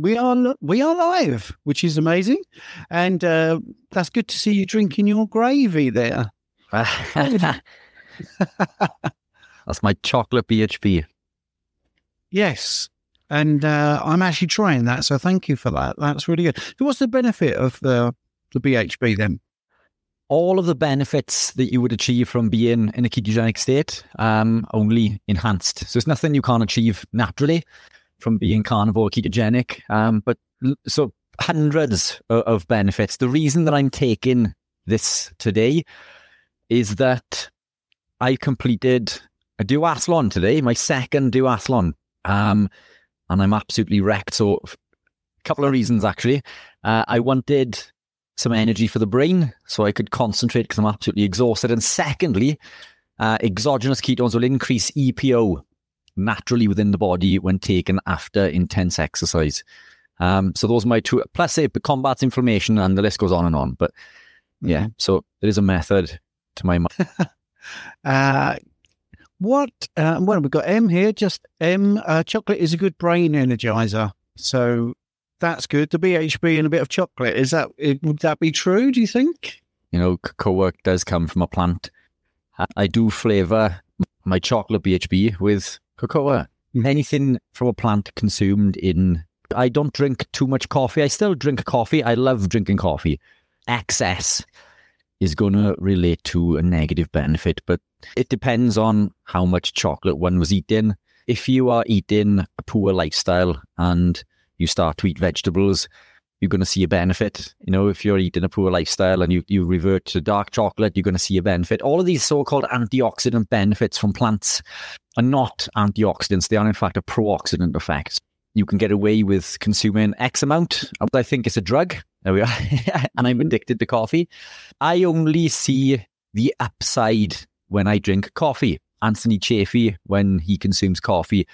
we are we are live, which is amazing, and uh, that's good to see you drinking your gravy there. That's my chocolate BHB. Yes, and uh, I'm actually trying that, so thank you for that. That's really good. So what's the benefit of the the BHB then? All of the benefits that you would achieve from being in a ketogenic state, um, only enhanced. So it's nothing you can't achieve naturally from being carnivore ketogenic. Um, but so hundreds of, of benefits. The reason that I'm taking this today is that I completed a duathlon today, my second duathlon. Um, and I'm absolutely wrecked. So, a couple of reasons actually. Uh, I wanted some energy for the brain so I could concentrate because I'm absolutely exhausted. And secondly, uh, exogenous ketones will increase EPO naturally within the body when taken after intense exercise. Um, so those are my two. Plus, it combats inflammation, and the list goes on and on. But yeah, mm-hmm. so there is a method to my mind. uh, what? Uh, well, we've got M here. Just M. Uh, chocolate is a good brain energizer. So that's good. The BHB and a bit of chocolate. Is that would that be true? Do you think? You know, cocoa work does come from a plant. I do flavour my chocolate BHB with cocoa. Anything from a plant consumed in. I don't drink too much coffee. I still drink coffee. I love drinking coffee. Excess is going to relate to a negative benefit, but it depends on how much chocolate one was eating. If you are eating a poor lifestyle and you start to eat vegetables, you're going to see a benefit. You know, if you're eating a poor lifestyle and you, you revert to dark chocolate, you're going to see a benefit. All of these so called antioxidant benefits from plants are not antioxidants. They are, in fact, a pro-oxidant effect. You can get away with consuming X amount. I think it's a drug. There we are. and I'm addicted to coffee. I only see the upside when I drink coffee. Anthony Chaffee, when he consumes coffee,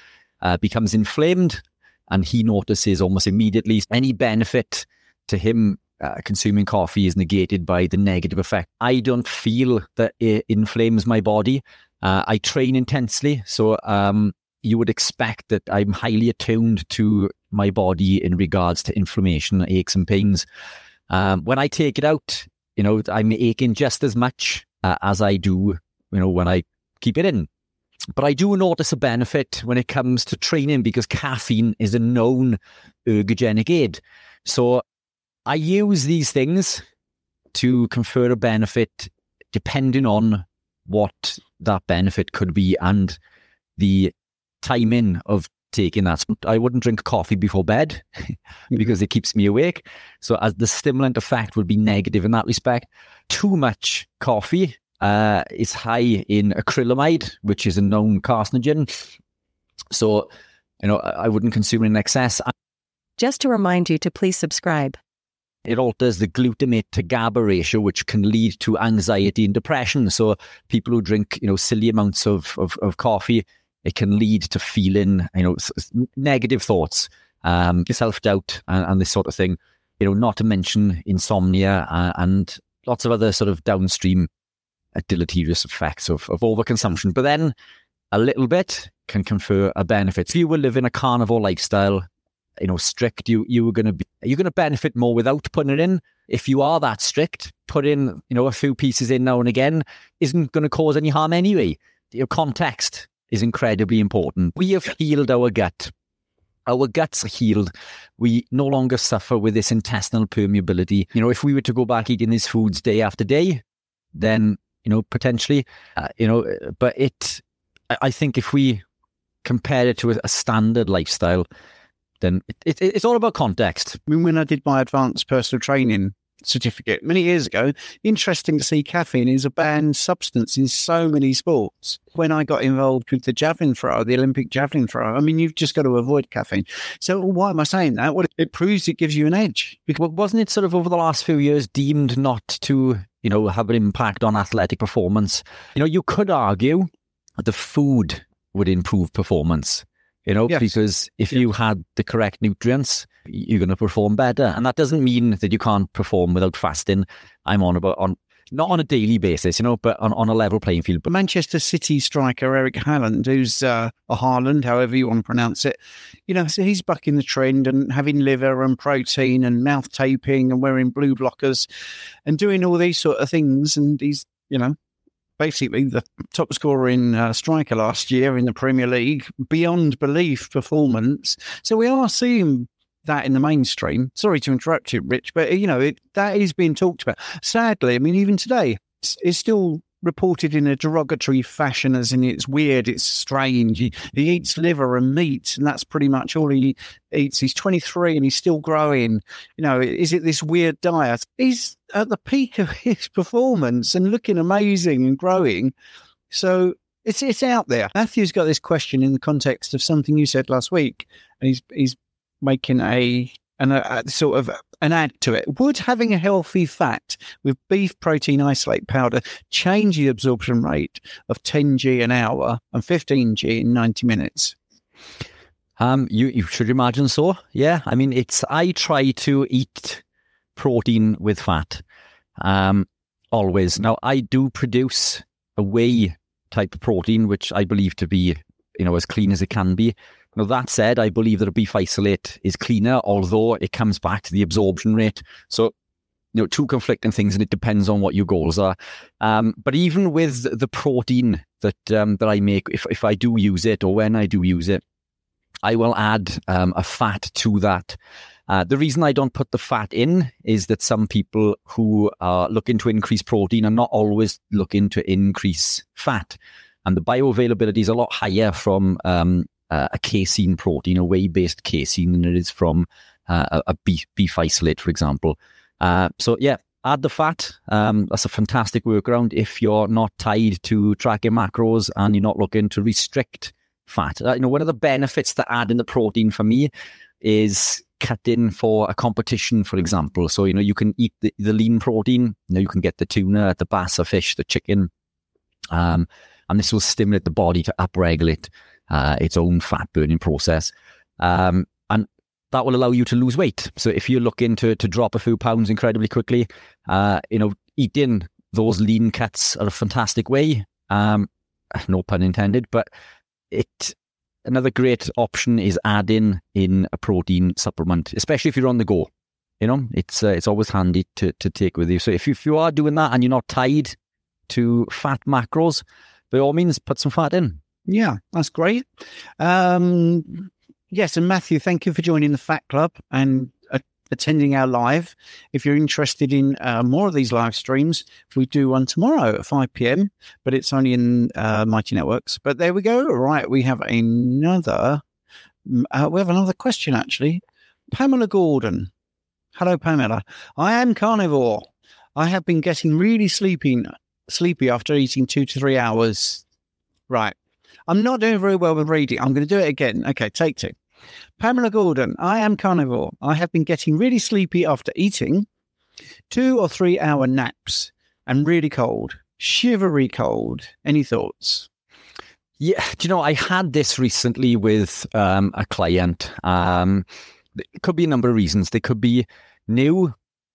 uh, becomes inflamed and he notices almost immediately any benefit to him uh, consuming coffee is negated by the negative effect. I don't feel that it inflames my body. Uh, I train intensely, so um, you would expect that I'm highly attuned to my body in regards to inflammation, aches, and pains. Um, when I take it out, you know, I'm aching just as much uh, as I do, you know, when I keep it in. But I do notice a benefit when it comes to training because caffeine is a known ergogenic aid. So I use these things to confer a benefit depending on what that benefit could be and the timing of taking that. I wouldn't drink coffee before bed because it keeps me awake. So as the stimulant effect would be negative in that respect. Too much coffee uh, is high in acrylamide, which is a known carcinogen. So, you know, I wouldn't consume it in excess. Just to remind you to please subscribe. It alters the glutamate to GABA ratio, which can lead to anxiety and depression. So, people who drink, you know, silly amounts of, of, of coffee, it can lead to feeling, you know, negative thoughts, um, self doubt, and, and, this sort of thing. You know, not to mention insomnia uh, and lots of other sort of downstream deleterious effects of, of overconsumption. But then a little bit can confer a benefit. If you were living a carnivore lifestyle, you know, strict, you you were going to be you're to benefit more without putting it in. If you are that strict, put in you know a few pieces in now and again isn't going to cause any harm anyway. Your context is incredibly important. We have healed our gut. Our guts are healed. We no longer suffer with this intestinal permeability. You know, if we were to go back eating these foods day after day, then you know, potentially, uh, you know, but it, I think if we compare it to a, a standard lifestyle, then it, it, it's all about context. I mean, when I did my advanced personal training certificate many years ago, interesting to see caffeine is a banned substance in so many sports. When I got involved with the javelin throw, the Olympic javelin throw, I mean, you've just got to avoid caffeine. So why am I saying that? Well, it proves it gives you an edge. Because wasn't it sort of over the last few years deemed not to you know, have an impact on athletic performance. You know, you could argue that the food would improve performance, you know, yes. because if yes. you had the correct nutrients, you're going to perform better. And that doesn't mean that you can't perform without fasting. I'm on about on not on a daily basis, you know, but on, on a level playing field. But Manchester City striker Eric Haaland, who's uh, a Haaland, however you want to pronounce it, you know, so he's bucking the trend and having liver and protein and mouth taping and wearing blue blockers and doing all these sort of things. And he's, you know, basically the top scorer in uh, striker last year in the Premier League, beyond belief performance. So we are seeing that in the mainstream. Sorry to interrupt you, Rich, but you know it, that is being talked about. Sadly, I mean, even today, it's, it's still reported in a derogatory fashion, as in it's weird, it's strange. He, he eats liver and meat, and that's pretty much all he eats. He's 23 and he's still growing. You know, is it this weird diet? He's at the peak of his performance and looking amazing and growing. So it's it's out there. Matthew's got this question in the context of something you said last week, and he's he's making a and a, a, sort of an add to it. Would having a healthy fat with beef protein isolate powder change the absorption rate of 10g an hour and 15g in 90 minutes? Um, you you should imagine so. Yeah, I mean, it's I try to eat protein with fat, um, always. Now I do produce a whey type of protein, which I believe to be you know as clean as it can be. Now, that said, I believe that a beef isolate is cleaner, although it comes back to the absorption rate. So, you know, two conflicting things, and it depends on what your goals are. Um, but even with the protein that um, that I make, if if I do use it or when I do use it, I will add um, a fat to that. Uh, the reason I don't put the fat in is that some people who are looking to increase protein are not always looking to increase fat. And the bioavailability is a lot higher from um, uh, a casein protein, a whey based casein, than it is from uh, a beef, beef isolate, for example. Uh, so, yeah, add the fat. Um, that's a fantastic workaround if you're not tied to tracking macros and you're not looking to restrict fat. Uh, you know, one of the benefits to adding the protein for me is cutting for a competition, for example. So, you know, you can eat the, the lean protein. You know, you can get the tuna, the bass, the fish, the chicken. Um, and this will stimulate the body to upregulate uh, its own fat burning process. Um, and that will allow you to lose weight. So if you're looking to, to drop a few pounds incredibly quickly, uh, you know, eating those lean cuts are a fantastic way. Um, no pun intended, but it another great option is adding in a protein supplement, especially if you're on the go. You know, it's uh, it's always handy to to take with you. So if you, if you are doing that and you're not tied to fat macros, by all means, put some fat in. Yeah, that's great. Um, yes, and Matthew, thank you for joining the Fat Club and uh, attending our live. If you're interested in uh, more of these live streams, we do one tomorrow at 5 p.m., but it's only in uh, Mighty Networks. But there we go. Right, we have another. Uh, we have another question actually. Pamela Gordon. Hello, Pamela. I am carnivore. I have been getting really sleeping, sleepy after eating two to three hours. Right. I'm not doing very well with reading. I'm going to do it again. Okay, take two. Pamela Gordon, I am carnivore. I have been getting really sleepy after eating, two or three hour naps, and really cold, shivery cold. Any thoughts? Yeah, do you know, I had this recently with um, a client. Um, it could be a number of reasons. They could be new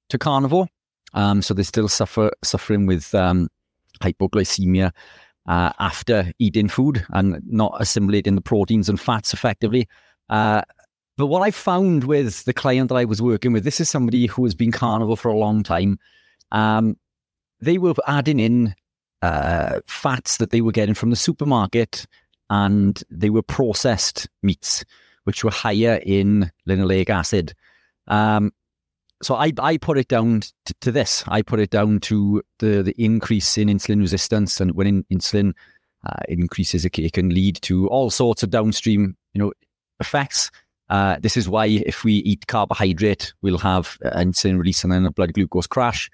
to carnivore, um, so they're still suffer suffering with um, hypoglycemia uh, after eating food and not assimilating the proteins and fats effectively. Uh, but what I found with the client that I was working with, this is somebody who has been carnivore for a long time. Um, they were adding in uh, fats that they were getting from the supermarket and they were processed meats, which were higher in linoleic acid. Um, so I, I put it down to, to, this. I put it down to the, the increase in insulin resistance, and when in, insulin uh, increases, it, it, can lead to all sorts of downstream, you know, effects. Uh, this is why if we eat carbohydrate, we'll have insulin release and then a blood glucose crash.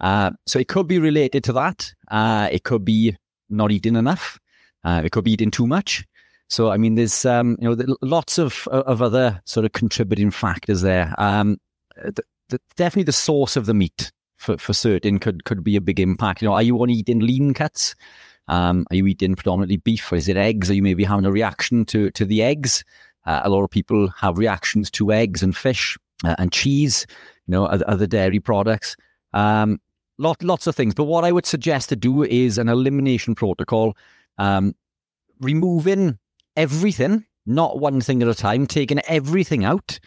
Uh, so it could be related to that. Uh, it could be not eating enough. Uh, it could be eating too much. So I mean, there's um, you know lots of of other sort of contributing factors there. Um, the, definitely the source of the meat for, for certain could, could be a big impact. You know, are you only eating lean cuts? Um, are you eating predominantly beef or is it eggs? Are you maybe having a reaction to, to the eggs? Uh, a lot of people have reactions to eggs and fish uh, and cheese, you know, other, other dairy products. Um, lot, lots of things. But what I would suggest to do is an elimination protocol, um, removing everything, not one thing at a time, taking everything out,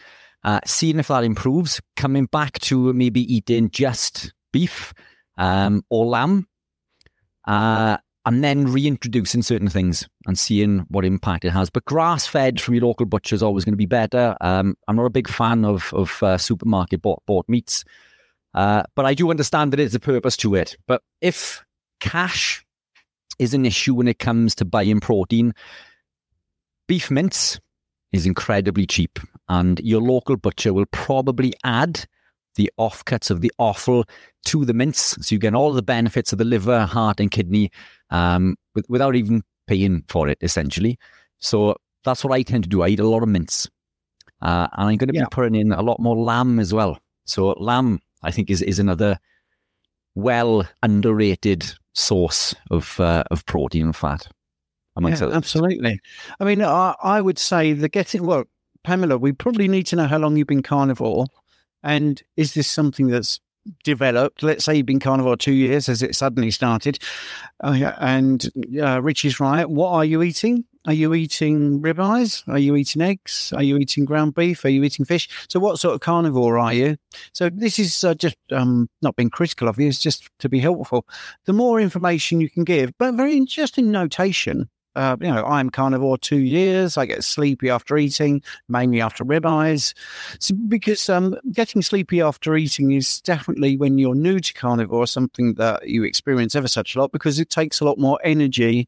uh, seeing if that improves, coming back to maybe eating just beef um, or lamb, uh, and then reintroducing certain things and seeing what impact it has. But grass fed from your local butcher is always going to be better. Um, I'm not a big fan of, of uh, supermarket bought, bought meats. Uh, but I do understand that there's a purpose to it. But if cash is an issue when it comes to buying protein, beef mince is incredibly cheap, and your local butcher will probably add the offcuts of the offal to the mince, so you get all the benefits of the liver, heart, and kidney um, with, without even paying for it, essentially. So that's what I tend to do. I eat a lot of mince, uh, and I'm going to yeah. be putting in a lot more lamb as well. So lamb I think is is another well underrated source of uh, of protein and fat. Yeah, absolutely. I mean, I, I would say the getting well, Pamela. We probably need to know how long you've been carnivore, and is this something that's developed? Let's say you've been carnivore two years, as it suddenly started, uh, and uh, Rich is right. What are you eating? Are you eating ribeyes? Are you eating eggs? Are you eating ground beef? Are you eating fish? So, what sort of carnivore are you? So, this is uh, just um, not being critical of you, it's just to be helpful. The more information you can give, but very interesting notation uh, you know, I'm carnivore two years. I get sleepy after eating, mainly after ribeyes. So because um, getting sleepy after eating is definitely when you're new to carnivore something that you experience ever such a lot because it takes a lot more energy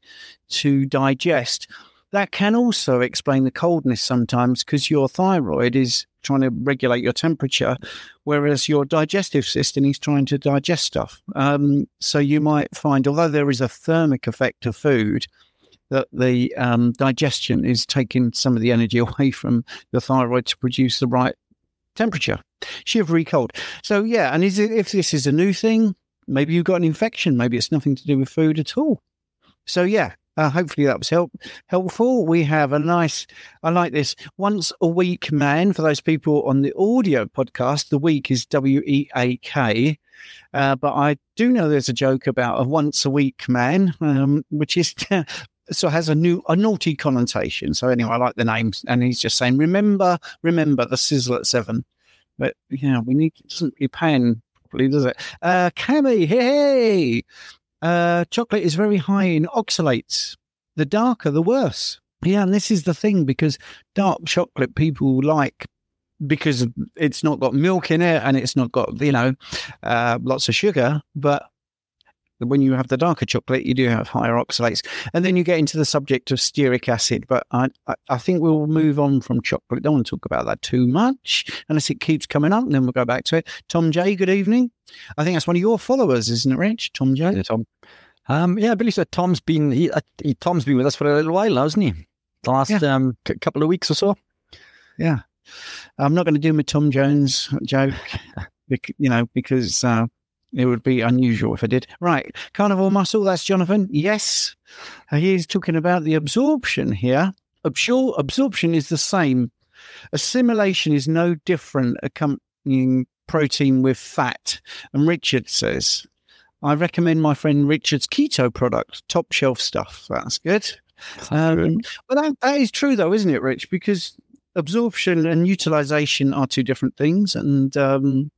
to digest. That can also explain the coldness sometimes because your thyroid is trying to regulate your temperature, whereas your digestive system is trying to digest stuff. Um, so you might find, although there is a thermic effect of food, that the um, digestion is taking some of the energy away from the thyroid to produce the right temperature. Shivery cold. So yeah, and is it, if this is a new thing, maybe you've got an infection. Maybe it's nothing to do with food at all. So yeah, uh, hopefully that was help, helpful. We have a nice, I like this once a week man for those people on the audio podcast. The week is W E A K. Uh, but I do know there's a joke about a once a week man, um, which is so has a new a naughty connotation. So anyway, I like the names, and he's just saying, remember, remember the sizzle at seven. But yeah, we need it doesn't be paying properly, does it? Uh Cami, hey, uh chocolate is very high in oxalates. The darker the worse. Yeah, and this is the thing because dark chocolate people like because it's not got milk in it and it's not got you know uh, lots of sugar, but when you have the darker chocolate, you do have higher oxalates. And then you get into the subject of stearic acid. But I, I think we'll move on from chocolate. Don't want to talk about that too much unless it keeps coming up. And then we'll go back to it. Tom J, good evening. I think that's one of your followers, isn't it, Rich? Tom J? Yeah, Tom. Um, yeah, Billy said Tom's been he, uh, he, Tom's been with us for a little while, now, hasn't he? The last yeah. um, c- couple of weeks or so. Yeah, I'm not going to do my Tom Jones joke, you know, because uh, it would be unusual if I did. Right. Carnivore muscle, that's Jonathan. Yes. He's talking about the absorption here. Absor- absorption is the same. Assimilation is no different accompanying protein with fat. And Richard says, I recommend my friend Richard's keto product, top shelf stuff. That's good. um, good. But that, that is true, though, isn't it, Rich? Because absorption and utilization are two different things. And um,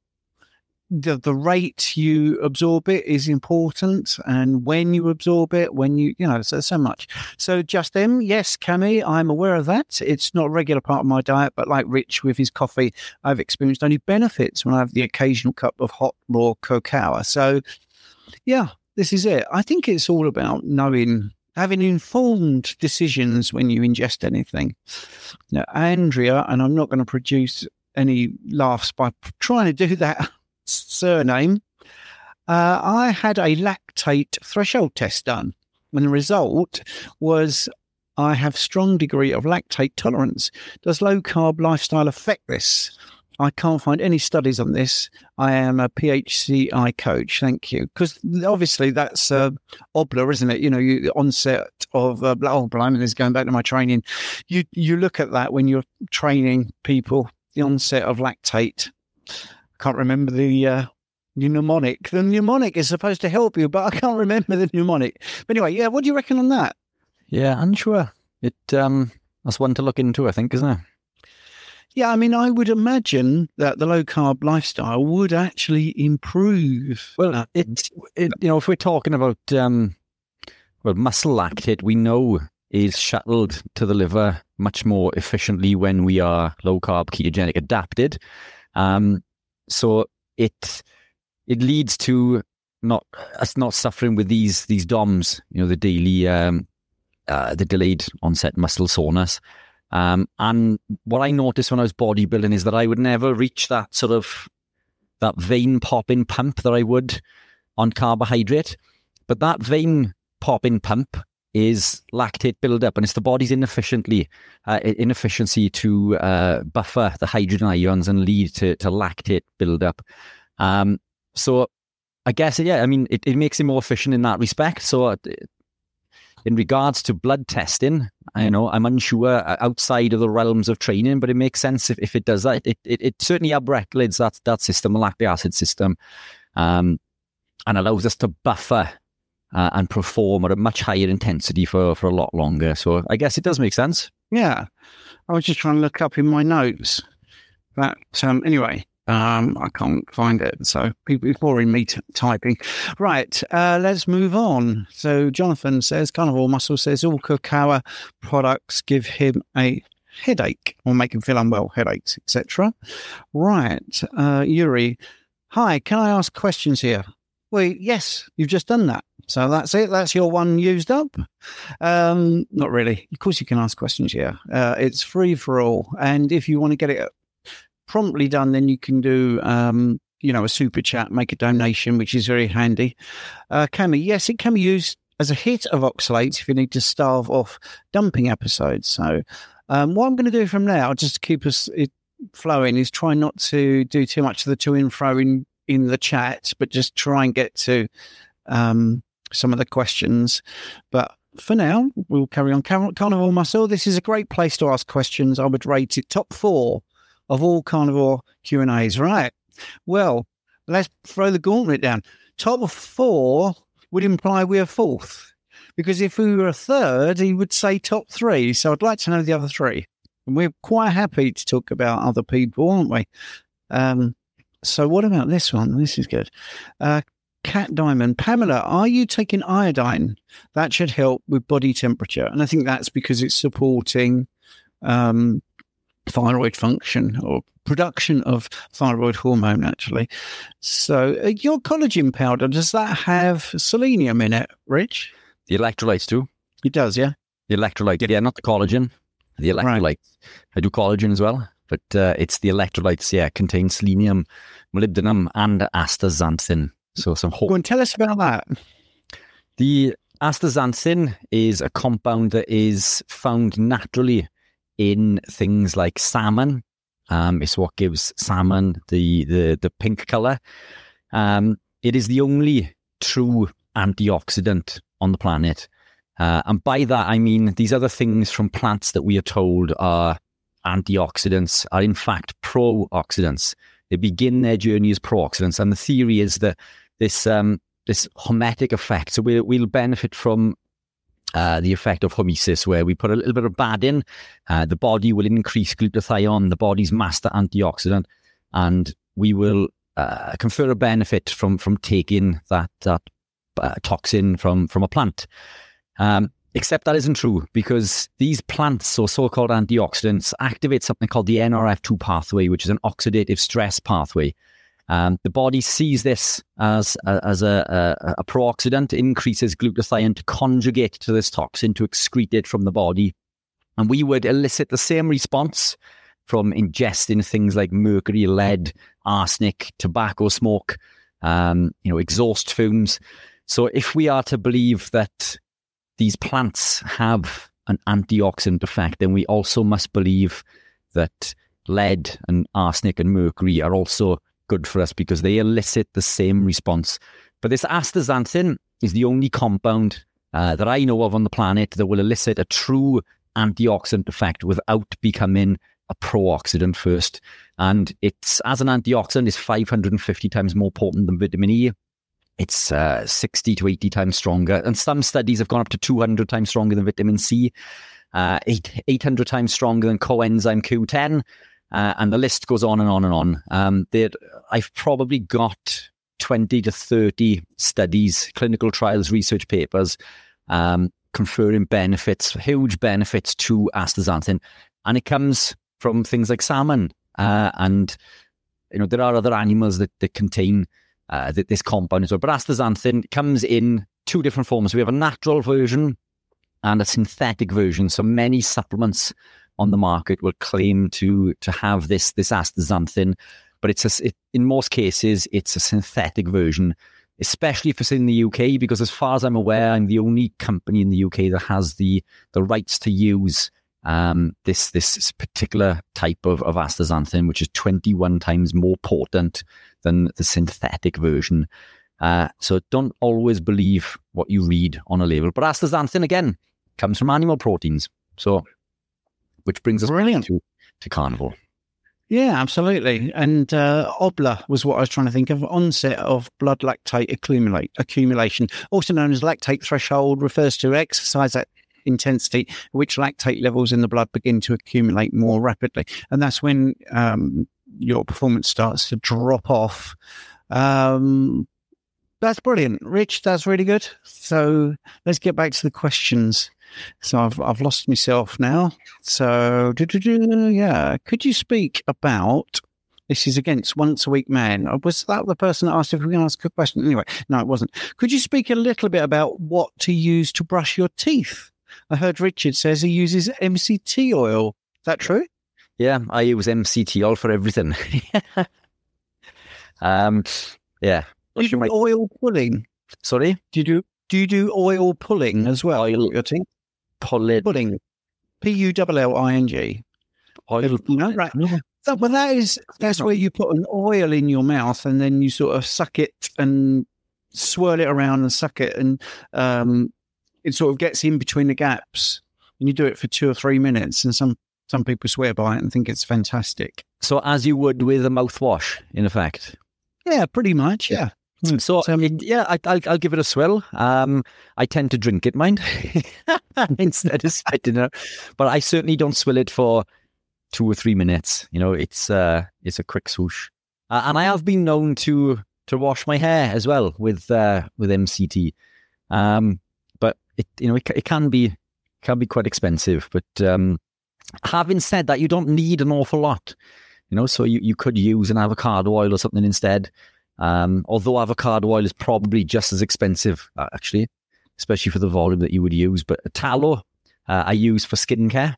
the the rate you absorb it is important, and when you absorb it, when you you know so so much. So just M, yes, Cami, I'm aware of that. It's not a regular part of my diet, but like Rich with his coffee, I've experienced only benefits when I have the occasional cup of hot raw cocoa. So yeah, this is it. I think it's all about knowing having informed decisions when you ingest anything. Now, Andrea, and I'm not going to produce any laughs by trying to do that surname, uh, I had a lactate threshold test done. And the result was I have strong degree of lactate tolerance. Does low carb lifestyle affect this? I can't find any studies on this. I am a PHCI coach. Thank you. Because obviously that's uh, OBLA, isn't it? You know, you, the onset of, uh, oh, blimey, this is going back to my training. You, you look at that when you're training people, the onset of lactate can't remember the uh, mnemonic. The mnemonic is supposed to help you, but I can't remember the mnemonic. But anyway, yeah, what do you reckon on that? Yeah, unsure. It um, that's one to look into, I think, isn't it? Yeah, I mean, I would imagine that the low carb lifestyle would actually improve. Well, it, it you know, if we're talking about um, well, muscle lactate, we know is shuttled to the liver much more efficiently when we are low carb ketogenic adapted. Um, so it it leads to not us not suffering with these these DOMS, you know, the daily um, uh, the delayed onset muscle soreness. Um, and what I noticed when I was bodybuilding is that I would never reach that sort of that vein popping pump that I would on carbohydrate. But that vein popping pump is lactate buildup, and it's the body's inefficiently uh, inefficiency to uh, buffer the hydrogen ions and lead to, to lactate buildup. Um, so I guess yeah, I mean it, it makes it more efficient in that respect. So uh, in regards to blood testing, I know I'm unsure uh, outside of the realms of training, but it makes sense if, if it does that. It, it, it certainly upregulates that, that system, the lactic acid system, um, and allows us to buffer uh, and perform at a much higher intensity for, for a lot longer. So I guess it does make sense. Yeah. I was just trying to look up in my notes. But um, anyway, um, I can't find it. So people boring me t- typing. Right, uh, let's move on. So Jonathan says, Carnivore Muscle says all cacao products give him a headache or make him feel unwell, headaches, etc. Right, uh, Yuri. Hi, can I ask questions here? Well, yes, you've just done that. So that's it. That's your one used up. Um, not really. Of course, you can ask questions here. Uh, it's free for all. And if you want to get it promptly done, then you can do, um, you know, a super chat, make a donation, which is very handy. Uh, Cami, yes, it can be used as a hit of oxalates if you need to starve off dumping episodes. So, um, what I'm going to do from now, just to keep us it flowing, is try not to do too much of the to and fro in, in the chat, but just try and get to um, some of the questions. But for now, we'll carry on. Carnivore Muscle, this is a great place to ask questions. I would rate it top four of all carnivore Q and A's. Right. Well, let's throw the gauntlet down. Top four would imply we're fourth, because if we were a third, he would say top three. So I'd like to know the other three. And we're quite happy to talk about other people, aren't we? Um, so what about this one? This is good. Uh, Cat Diamond, Pamela, are you taking iodine? That should help with body temperature, and I think that's because it's supporting um, thyroid function or production of thyroid hormone, actually. So, uh, your collagen powder, does that have selenium in it, Rich? The electrolytes too. It does, yeah. The electrolyte, yeah, not the collagen. The electrolytes. Right. I do collagen as well, but uh, it's the electrolytes, yeah, contain selenium, molybdenum, and astaxanthin. So some hope. Go and tell us about that. The astaxanthin is a compound that is found naturally in things like salmon. Um, it's what gives salmon the the, the pink color. Um, it is the only true antioxidant on the planet. Uh, and by that, I mean these other things from plants that we are told are antioxidants are in fact pro-oxidants. They begin their journey as pro-oxidants. And the theory is that this um, this hormetic effect, so we'll, we'll benefit from uh, the effect of hormesis, where we put a little bit of bad in, uh, the body will increase glutathione, the body's master antioxidant, and we will uh, confer a benefit from from taking that that uh, toxin from from a plant. Um, except that isn't true because these plants or so-called antioxidants activate something called the NRF2 pathway, which is an oxidative stress pathway. Um, the body sees this as as a, a, a pro-oxidant, increases glutathione to conjugate to this toxin to excrete it from the body. And we would elicit the same response from ingesting things like mercury, lead, arsenic, tobacco smoke, um, you know, exhaust fumes. So if we are to believe that these plants have an antioxidant effect, then we also must believe that lead and arsenic and mercury are also good for us because they elicit the same response. But this astaxanthin is the only compound uh, that I know of on the planet that will elicit a true antioxidant effect without becoming a pro-oxidant first. And it's as an antioxidant, it's 550 times more potent than vitamin E. It's uh, 60 to 80 times stronger. And some studies have gone up to 200 times stronger than vitamin C, uh, eight, 800 times stronger than coenzyme Q10. Uh, and the list goes on and on and on. Um, I've probably got 20 to 30 studies, clinical trials, research papers um, conferring benefits, huge benefits to astaxanthin. And it comes from things like salmon. Uh, and, you know, there are other animals that, that contain uh, this compound as well. But astaxanthin comes in two different forms. We have a natural version and a synthetic version. So many supplements on the market will claim to to have this this astaxanthin, but it's a, it, in most cases it's a synthetic version. Especially if it's in the UK, because as far as I'm aware, I'm the only company in the UK that has the the rights to use um, this this particular type of, of astaxanthin, which is 21 times more potent than the synthetic version. Uh, so don't always believe what you read on a label. But astaxanthin again comes from animal proteins, so which brings us Brilliant. to to carnivore. Yeah, absolutely. And uh, OBLA was what I was trying to think of. Onset of blood lactate accumulate accumulation, also known as lactate threshold, refers to exercise at intensity, which lactate levels in the blood begin to accumulate more rapidly. And that's when um, your performance starts to drop off. Um, that's brilliant. Rich, that's really good. So let's get back to the questions. So I've I've lost myself now. So yeah, could you speak about this is against once a week man. Was that the person that asked if we can ask a question? Anyway, no, it wasn't. Could you speak a little bit about what to use to brush your teeth? I heard Richard says he uses MCT oil. Is that true? Yeah, I use MCT oil for everything. um, yeah. Do you do my... oil pulling? Sorry? Do you do do you do oil pulling as well? Oil your? Pulling. Pulling. P U L L I N G. Oil. Know, right. That, well, that is that's where you put an oil in your mouth and then you sort of suck it and swirl it around and suck it and um, it sort of gets in between the gaps and you do it for two or three minutes and some some people swear by it and think it's fantastic so as you would with a mouthwash in effect yeah pretty much yeah, yeah. So, so it, yeah, I, will I'll give it a swirl. Um, I tend to drink it, mind, instead of I don't but I certainly don't swill it for two or three minutes. You know, it's uh, it's a quick swoosh, uh, and I have been known to to wash my hair as well with uh, with MCT. Um, but it you know it, it can be can be quite expensive. But um, having said that, you don't need an awful lot. You know, so you, you could use an avocado oil or something instead. Um, although avocado oil is probably just as expensive, uh, actually, especially for the volume that you would use. But tallow, uh, I use for skincare.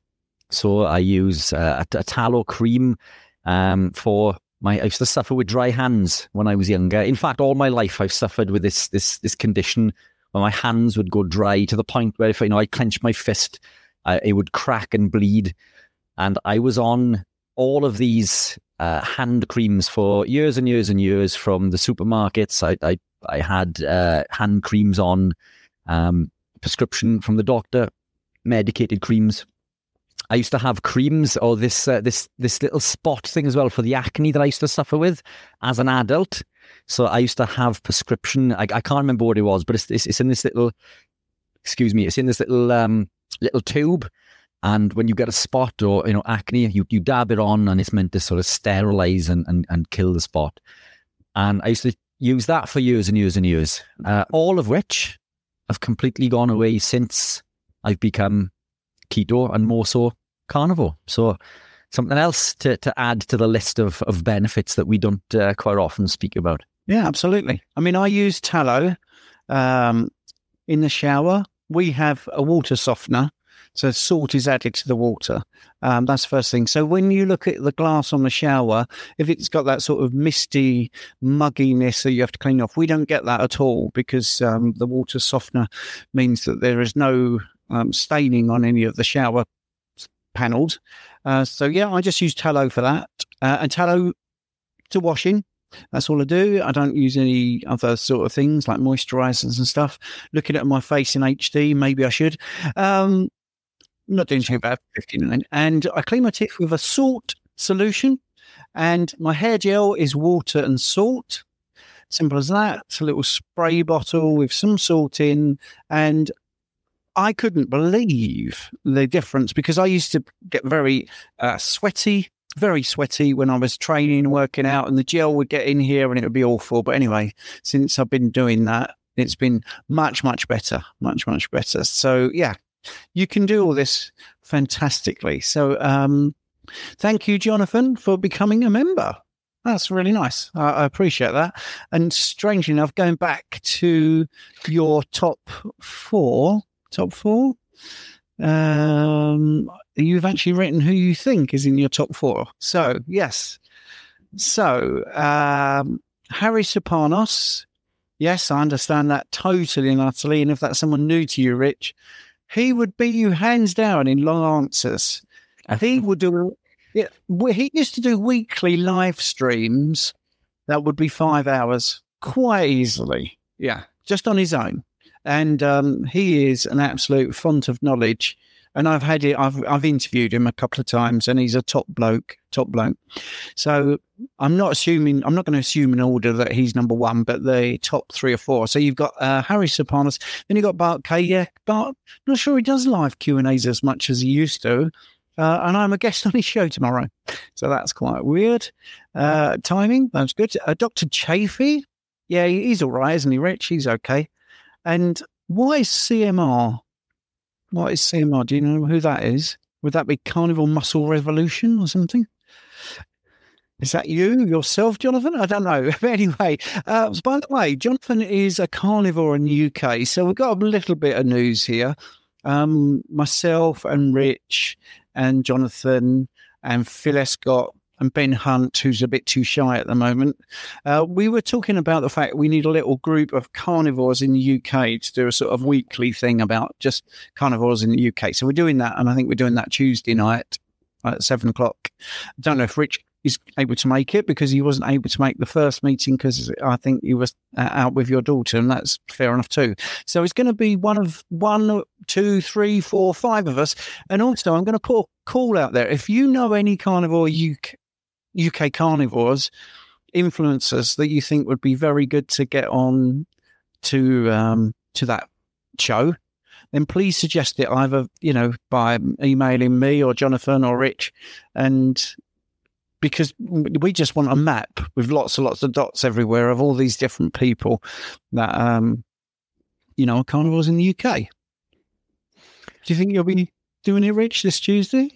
So I use uh, a, a, tallow cream um, for my. I used to suffer with dry hands when I was younger. In fact, all my life I've suffered with this this this condition where my hands would go dry to the point where if you know I clenched my fist, it would crack and bleed. And I was on all of these uh, hand creams for years and years and years from the supermarkets. I I, I had uh, hand creams on, um, prescription from the doctor, medicated creams. I used to have creams or this uh, this this little spot thing as well for the acne that I used to suffer with as an adult. So I used to have prescription. I, I can't remember what it was, but it's, it's, it's in this little. Excuse me. It's in this little um little tube, and when you get a spot or you know acne, you you dab it on, and it's meant to sort of sterilize and and, and kill the spot. And I used to use that for years and years and years. Uh, all of which have completely gone away since I've become keto and more so carnivore. So something else to, to add to the list of, of benefits that we don't uh, quite often speak about. Yeah, absolutely. I mean, I use tallow um, in the shower. We have a water softener. So salt is added to the water. Um, that's the first thing. So when you look at the glass on the shower, if it's got that sort of misty mugginess that you have to clean off, we don't get that at all because um, the water softener means that there is no um, staining on any of the shower panels. Uh, so yeah, I just use tallow for that, uh, and tallow to washing. That's all I do. I don't use any other sort of things like moisturizers and stuff. Looking at my face in HD, maybe I should. Um, not doing too bad. 59. And I clean my teeth with a salt solution. And my hair gel is water and salt. Simple as that. It's a little spray bottle with some salt in. And I couldn't believe the difference because I used to get very uh, sweaty, very sweaty when I was training, working out, and the gel would get in here and it would be awful. But anyway, since I've been doing that, it's been much, much better, much, much better. So, yeah, you can do all this fantastically. So, um, thank you, Jonathan, for becoming a member. That's really nice. I, I appreciate that. And strangely enough, going back to your top four, top four, um, you've actually written who you think is in your top four. So, yes. So, um, Harry Serpanos. Yes, I understand that totally and utterly. And if that's someone new to you, Rich, he would beat you hands down in long answers. He would do. Yeah, he used to do weekly live streams. That would be five hours quite easily. Yeah, just on his own. And um, he is an absolute font of knowledge. And I've had it. I've I've interviewed him a couple of times, and he's a top bloke, top bloke. So I'm not assuming. I'm not going to assume in order that he's number one, but the top three or four. So you've got uh, Harry Serpanos, then you've got Bart Kay. Yeah, Bart. Not sure he does live Q and A's as much as he used to. Uh, and I'm a guest on his show tomorrow. So that's quite weird. Uh, timing, that's good. Uh, Dr. Chaffee, yeah, he's all right, isn't he, Rich? He's okay. And why is CMR? What is CMR? Do you know who that is? Would that be Carnivore Muscle Revolution or something? Is that you yourself, Jonathan? I don't know. Anyway, uh, by the way, Jonathan is a carnivore in the UK, so we've got a little bit of news here. Um, myself and Rich and Jonathan and Phil Escott and Ben Hunt, who's a bit too shy at the moment. Uh, we were talking about the fact we need a little group of carnivores in the UK to do a sort of weekly thing about just carnivores in the UK. So we're doing that, and I think we're doing that Tuesday night at seven o'clock. I don't know if Rich is able to make it because he wasn't able to make the first meeting because I think he was uh, out with your daughter, and that's fair enough too. So it's going to be one of one, two, three, four, five of us, and also I'm going to put a call out there. If you know any carnivore UK, UK carnivores, influencers that you think would be very good to get on to um, to that show, then please suggest it either you know by emailing me or Jonathan or Rich, and because we just want a map with lots and lots of dots everywhere of all these different people that um you know are carnivores in the UK. Do you think you'll be doing it, Rich, this Tuesday?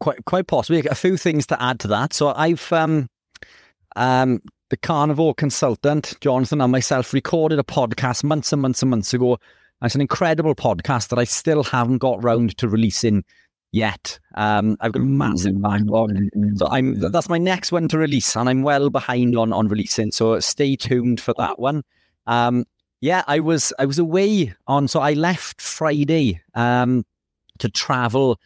Quite quite possibly a few things to add to that. So I've um um the carnivore consultant Jonathan and myself recorded a podcast months and months and months ago. It's an incredible podcast that I still haven't got round to releasing yet. Um, I've got a massive backlog, so I'm that's my next one to release, and I'm well behind on on releasing. So stay tuned for that one. Um, yeah, I was I was away on, so I left Friday um, to travel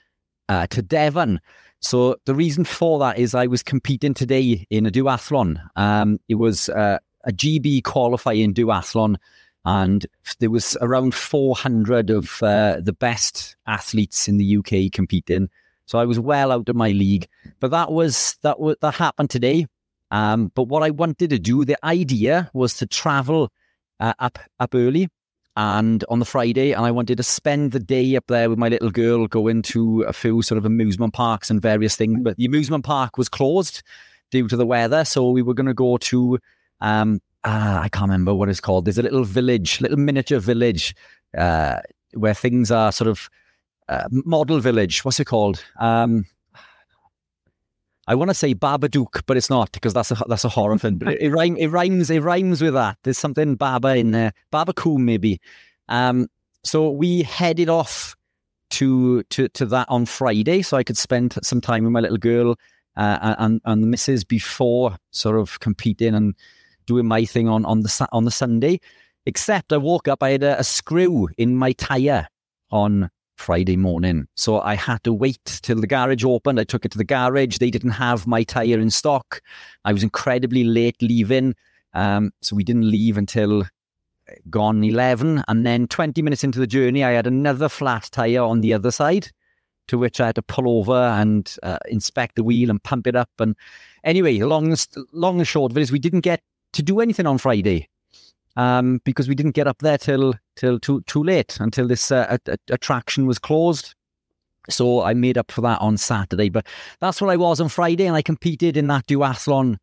uh, to Devon. So the reason for that is I was competing today in a duathlon. Um, it was uh, a GB qualifying duathlon, and there was around 400 of uh, the best athletes in the UK competing. So I was well out of my league. But that was that was that happened today. Um, but what I wanted to do, the idea was to travel uh, up up early and on the Friday, and I wanted to spend the day up there with my little girl, going to a few sort of amusement parks and various things. But the amusement park was closed due to the weather, so we were going to go to um, uh, I can't remember what it's called. There's a little village, little miniature village uh, where things are sort of uh, model village. What's it called? Um, I want to say Babadook, but it's not because that's a that's a horror film. But it, it, rhyme, it rhymes it rhymes with that. There's something Baba in there, Babacoon maybe. Um, so we headed off to to to that on Friday, so I could spend some time with my little girl uh, and and the missus before sort of competing and doing my thing on on the on the Sunday. Except I woke up, I had a, a screw in my tire on Friday morning. So I had to wait till the garage opened. I took it to the garage. They didn't have my tyre in stock. I was incredibly late leaving. Um, so we didn't leave until gone 11. And then 20 minutes into the journey, I had another flat tyre on the other side. to which I had to pull over and uh, inspect the wheel and pump it up. And anyway, long, long and short of it is we didn't get to do anything on Friday um, because we didn't get up there till till too too late until this uh, attraction was closed. So I made up for that on Saturday. But that's what I was on Friday, and I competed in that duathlon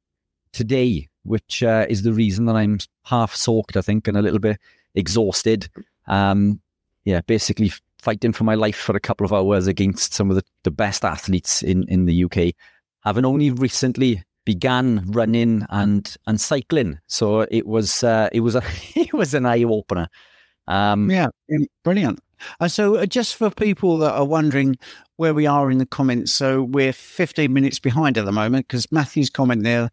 today, which uh, is the reason that I'm half soaked, I think, and a little bit exhausted. Um, yeah, basically fighting for my life for a couple of hours against some of the, the best athletes in, in the UK. Having only recently began running and and cycling, so it was uh, it was a it was an eye opener. Um, yeah, brilliant. And uh, so, uh, just for people that are wondering where we are in the comments, so we're 15 minutes behind at the moment because Matthew's comment there,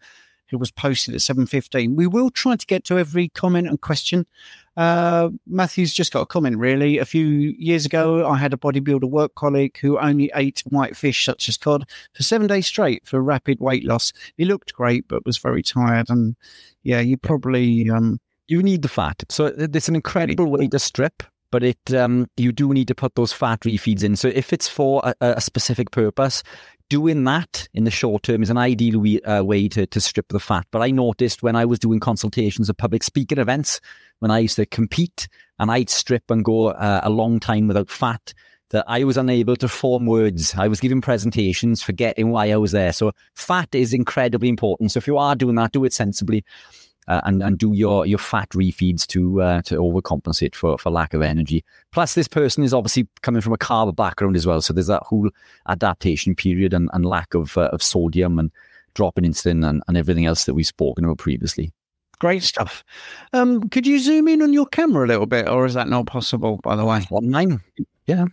who was posted at 7:15. We will try to get to every comment and question. Uh, Matthew's just got a comment. Really, a few years ago, I had a bodybuilder work colleague who only ate white fish such as cod for seven days straight for rapid weight loss. He looked great, but was very tired. And yeah, you probably um, you need the fat. So it's an incredible way to strip but it um, you do need to put those fat refeeds in. So if it's for a, a specific purpose, doing that in the short term is an ideal we, uh, way to, to strip the fat. But I noticed when I was doing consultations at public speaking events, when I used to compete and I'd strip and go uh, a long time without fat, that I was unable to form words. I was giving presentations, forgetting why I was there. So fat is incredibly important. So if you are doing that, do it sensibly uh, and and do your your fat refeeds to uh, to overcompensate for for lack of energy. Plus, this person is obviously coming from a carb background as well, so there's that whole adaptation period and, and lack of uh, of sodium and dropping insulin and, and everything else that we've spoken about previously. Great stuff. Um, could you zoom in on your camera a little bit, or is that not possible? By the way, online, yeah,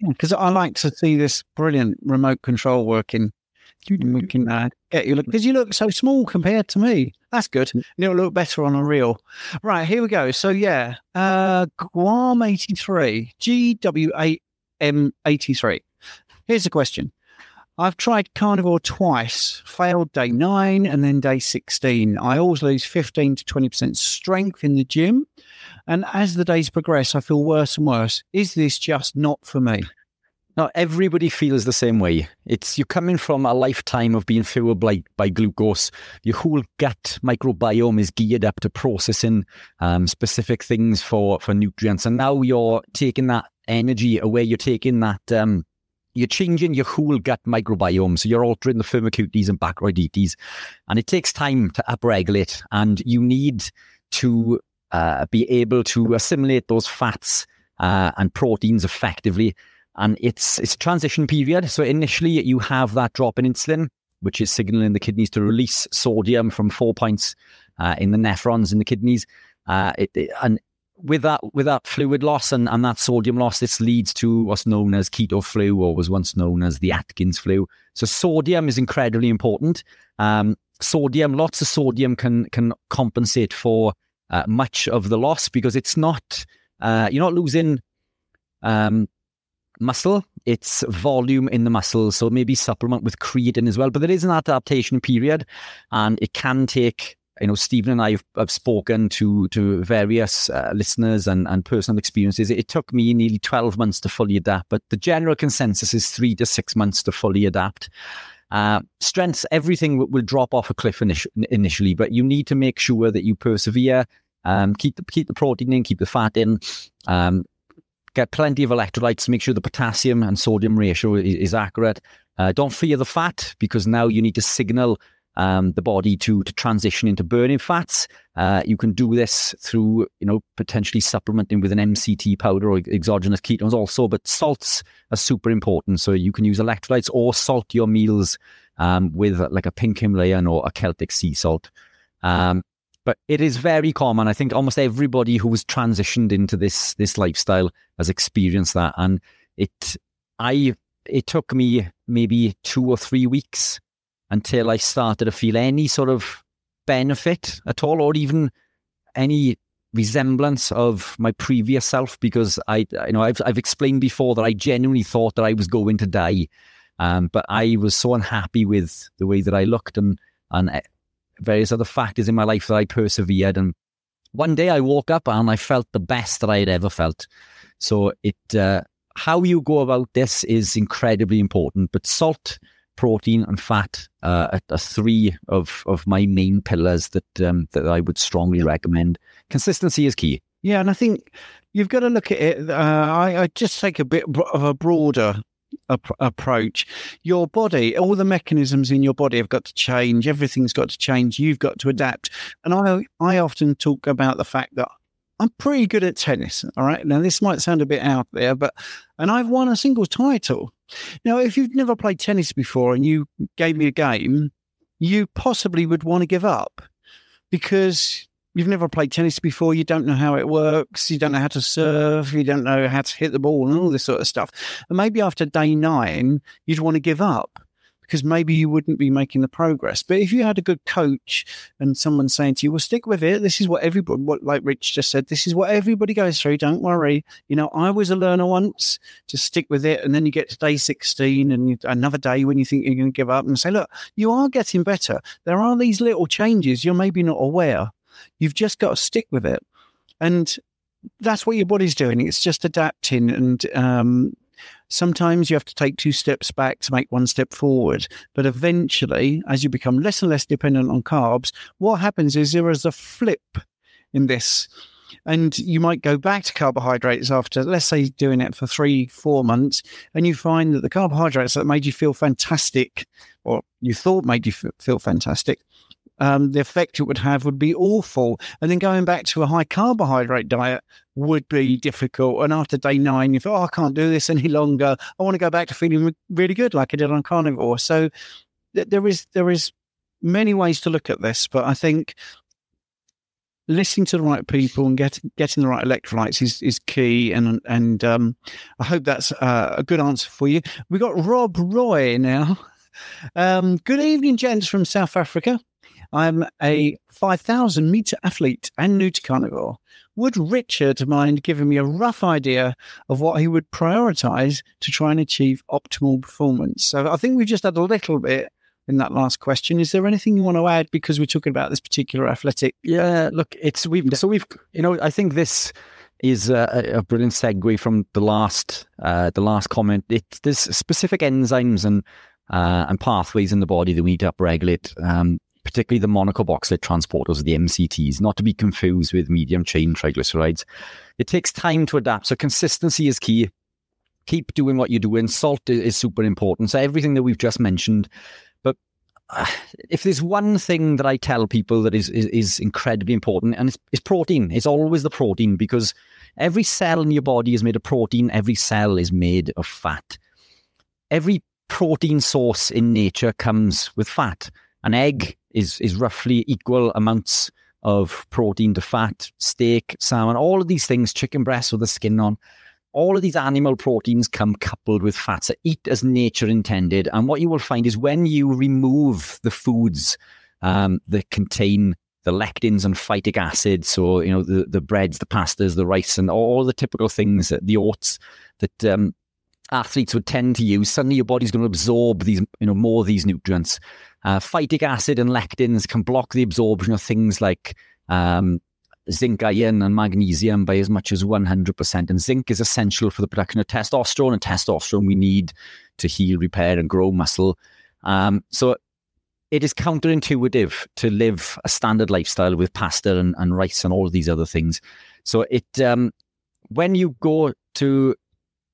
because I like to see this brilliant remote control working we can uh, get you look because you look so small compared to me. That's good. Mm. You'll look better on a reel. Right, here we go. So yeah, uh Guam eighty three, GW8M eighty three. Here's a question. I've tried carnivore twice, failed day nine and then day 16. I always lose 15 to 20% strength in the gym. And as the days progress, I feel worse and worse. Is this just not for me? Now, everybody feels the same way. It's you're coming from a lifetime of being fueled by, by glucose. Your whole gut microbiome is geared up to processing um, specific things for, for nutrients. And now you're taking that energy away. You're taking that, um, you're changing your whole gut microbiome. So you're altering the firmicutes and bacteroidetes. And it takes time to upregulate. And you need to uh, be able to assimilate those fats uh, and proteins effectively and it's it's a transition period. So initially you have that drop in insulin, which is signaling the kidneys to release sodium from four points uh, in the nephrons in the kidneys. Uh, it, it, and with that with that fluid loss and, and that sodium loss, this leads to what's known as keto flu, or was once known as the Atkins flu. So sodium is incredibly important. Um, sodium, lots of sodium can can compensate for uh, much of the loss because it's not uh, you're not losing um, muscle, it's volume in the muscle. So maybe supplement with creatine as well. But there is an adaptation period and it can take you know, Stephen and I have, have spoken to to various uh, listeners and, and personal experiences. It, it, took me nearly 12 months to fully adapt, but the general consensus is three to six months to fully adapt. Uh, strengths, everything will, will drop off a cliff init- initially, but you need to make sure that you persevere, um, keep the keep the protein in, keep the fat in, um, Get plenty of electrolytes. Make sure the potassium and sodium ratio is, is accurate. Uh, don't fear the fat because now you need to signal um, the body to to transition into burning fats. Uh, you can do this through, you know, potentially supplementing with an MCT powder or exogenous ketones also. But salts are super important, so you can use electrolytes or salt your meals um, with like a pink Himalayan or a Celtic sea salt. Um, but it is very common. I think almost everybody who has transitioned into this this lifestyle has experienced that. And it I it took me maybe two or three weeks until I started to feel any sort of benefit at all, or even any resemblance of my previous self. Because I, you know, I've I've explained before that I genuinely thought that I was going to die, um, but I was so unhappy with the way that I looked and and various other factors in my life that I persevered. And one day I woke up and I felt the best that I had ever felt. So it, uh, how you go about this is incredibly important, but salt, protein, and fat uh, are three of, of my main pillars that um, that I would strongly recommend. Consistency is key. Yeah, and I think you've got to look at it. Uh, I, I just take a bit of a broader ap- approach. Your body, all the mechanisms in your body have got to change. Everything's got to change. You've got to adapt. And I, I often talk about the fact that I'm pretty good at tennis. All right. Now, this might sound a bit out there, but, and I've won a single title. Now, if you've never played tennis before and you gave me a game, you possibly would want to give up because you've never played tennis before, you don't know how it works, you don't know how to serve, you don't know how to hit the ball, and all this sort of stuff. And maybe after day nine, you'd want to give up because maybe you wouldn't be making the progress. But if you had a good coach and someone saying to you, well, stick with it. This is what everybody, what, like Rich just said, this is what everybody goes through. Don't worry. You know, I was a learner once, just stick with it. And then you get to day 16 and you, another day when you think you're going to give up and say, look, you are getting better. There are these little changes you're maybe not aware You've just got to stick with it. And that's what your body's doing. It's just adapting. And um, sometimes you have to take two steps back to make one step forward. But eventually, as you become less and less dependent on carbs, what happens is there is a flip in this. And you might go back to carbohydrates after, let's say, doing it for three, four months, and you find that the carbohydrates that made you feel fantastic, or you thought made you feel fantastic, um, the effect it would have would be awful. And then going back to a high carbohydrate diet would be difficult. And after day nine, you thought, oh, I can't do this any longer. I want to go back to feeling really good like I did on carnivore. So th- there is there is many ways to look at this, but I think listening to the right people and get, getting the right electrolytes is, is key. And and um, I hope that's uh, a good answer for you. We got Rob Roy now. Um, good evening, gents from South Africa. I'm a 5,000 meter athlete and new to carnivore. Would Richard mind giving me a rough idea of what he would prioritize to try and achieve optimal performance? So I think we've just had a little bit in that last question. Is there anything you want to add because we're talking about this particular athletic? Yeah, look, it's we've so we've you know I think this is a, a brilliant segue from the last uh, the last comment. It's there's specific enzymes and uh, and pathways in the body that we need to upregulate. Um, particularly the monocarboxylate transporters, the MCTs, not to be confused with medium chain triglycerides. It takes time to adapt. So consistency is key. Keep doing what you're doing. Salt is super important. So everything that we've just mentioned. But uh, if there's one thing that I tell people that is is, is incredibly important, and it's, it's protein. It's always the protein because every cell in your body is made of protein. Every cell is made of fat. Every protein source in nature comes with fat. An egg is is roughly equal amounts of protein to fat, steak, salmon, all of these things, chicken breast with the skin on. All of these animal proteins come coupled with fats. So eat as nature intended. And what you will find is when you remove the foods um, that contain the lectins and phytic acid, so you know the the breads, the pastas, the rice, and all the typical things, the oats that um, athletes would tend to use. Suddenly, your body's going to absorb these, you know, more of these nutrients. Uh, phytic acid and lectins can block the absorption of things like um, zinc, iron, and magnesium by as much as 100%. And zinc is essential for the production of testosterone, and testosterone we need to heal, repair, and grow muscle. Um, so it is counterintuitive to live a standard lifestyle with pasta and, and rice and all of these other things. So it um, when you go to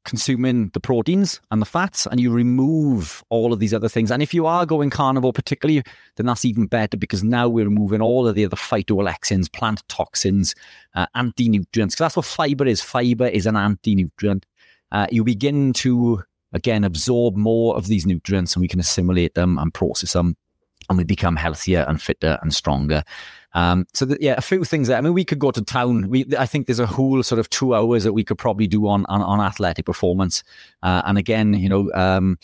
consuming the proteins and the fats and you remove all of these other things. And if you are going carnivore particularly, then that's even better because now we're removing all of the other phytoalexins, plant toxins, uh, anti-nutrients. Because that's what fiber is. Fiber is an anti-nutrient. Uh, you begin to, again, absorb more of these nutrients and we can assimilate them and process them and we become healthier and fitter and stronger. Um, so yeah, a few things there. I mean, we could go to town. We, I think there's a whole sort of two hours that we could probably do on on, on athletic performance. Uh, and again, you know, um,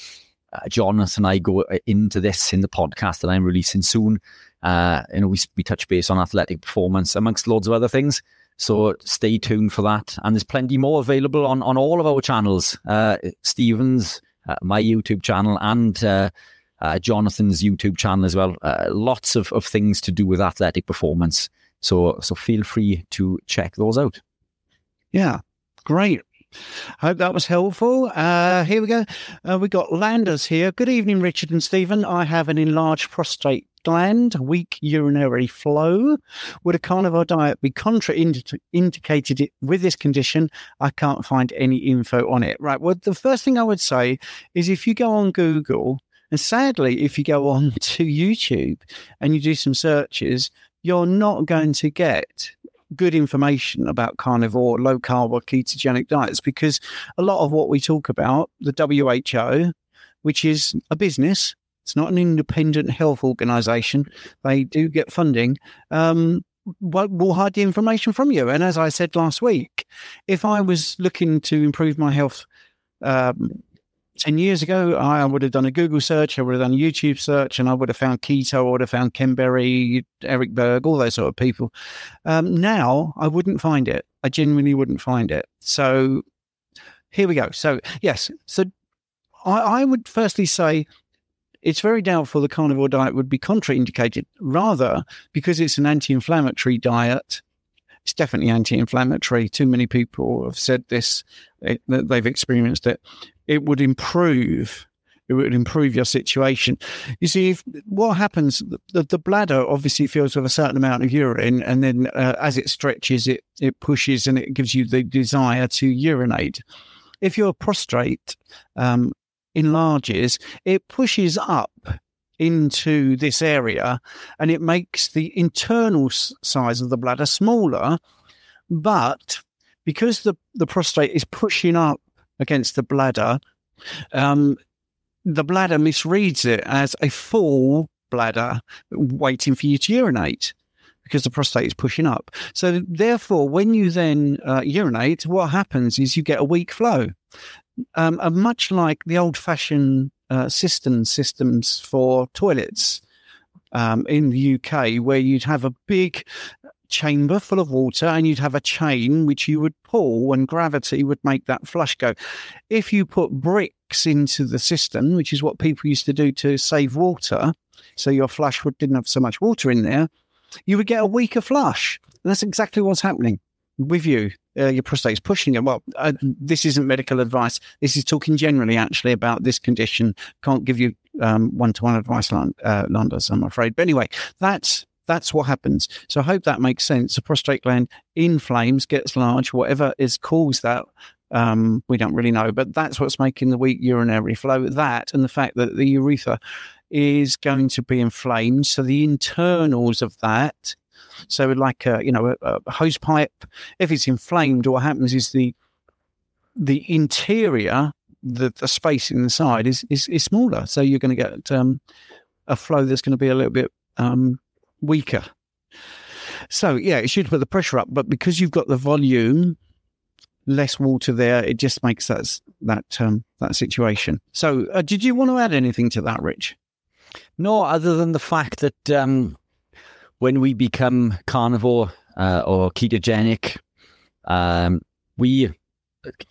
uh, Jonathan and I go uh, into this in the podcast that I'm releasing soon. Uh, you know, we we touch base on athletic performance amongst loads of other things. So stay tuned for that. And there's plenty more available on on all of our channels. Uh, Stevens, uh, my YouTube channel, and uh, Jonathan's YouTube channel as well. Uh, lots of, of things to do with athletic performance. So so feel free to check those out. Yeah, great. Hope that was helpful. Uh, here we go. Uh, we got Landers here. Good evening, Richard and Stephen. I have an enlarged prostate gland, weak urinary flow. Would a carnivore diet be contraindicated with this condition? I can't find any info on it. Right. Well, the first thing I would say is if you go on Google, and sadly, if you go on to YouTube and you do some searches, you're not going to get good information about carnivore, low carb, or ketogenic diets because a lot of what we talk about, the WHO, which is a business, it's not an independent health organization, they do get funding. Um, will hide the information from you. And as I said last week, if I was looking to improve my health um, 10 years ago, I would have done a Google search, I would have done a YouTube search, and I would have found keto, I would have found Ken Berry, Eric Berg, all those sort of people. Um, now, I wouldn't find it. I genuinely wouldn't find it. So here we go. So, yes. So I, I would firstly say it's very doubtful the carnivore diet would be contraindicated. Rather, because it's an anti inflammatory diet, it's definitely anti inflammatory. Too many people have said this, it, they've experienced it it would improve it would improve your situation. You see, if, what happens? The, the, bladder obviously fills with a certain amount of urine, and then uh, as it stretches, it it pushes and it gives you the desire to urinate. If your prostate um, enlarges, it pushes up into this area, and it makes the internal size of the bladder smaller. But because the the prostate is pushing up against the bladder, um, the bladder misreads it as a full bladder waiting for you to urinate because the prostate is pushing up. So, therefore, when you then uh, urinate, what happens is you get a weak flow. Um, much like the old fashioned uh, cistern systems for toilets um, in the UK, where you'd have a big chamber full of water and you'd have a chain which you would pull and gravity would make that flush go. If you put bricks into the cistern, which is what people used to do to save water, so your flush would, didn't have so much water in there, you would get a weaker flush. And that's exactly what's happening with you. Uh, your prostate is pushing it. Well, uh, this isn't medical advice. This is talking generally, actually, about this condition. Can't give you one to one advice, uh, Landers, I'm afraid. But anyway, that's that's what happens. So I hope that makes sense. The prostate gland inflames, gets large, whatever is caused that. Um, we don't really know, but that's what's making the weak urinary flow. That and the fact that the urethra is going to be inflamed. So the internals of that, so like a you know a, a hose pipe, if it's inflamed, what happens is the the interior, the, the space inside is, is is smaller. So you're going to get um, a flow that's going to be a little bit um, weaker. So yeah, it should put the pressure up, but because you've got the volume, less water there, it just makes that that um, that situation. So, uh, did you want to add anything to that, Rich? No, other than the fact that um, when we become carnivore uh, or ketogenic, um, we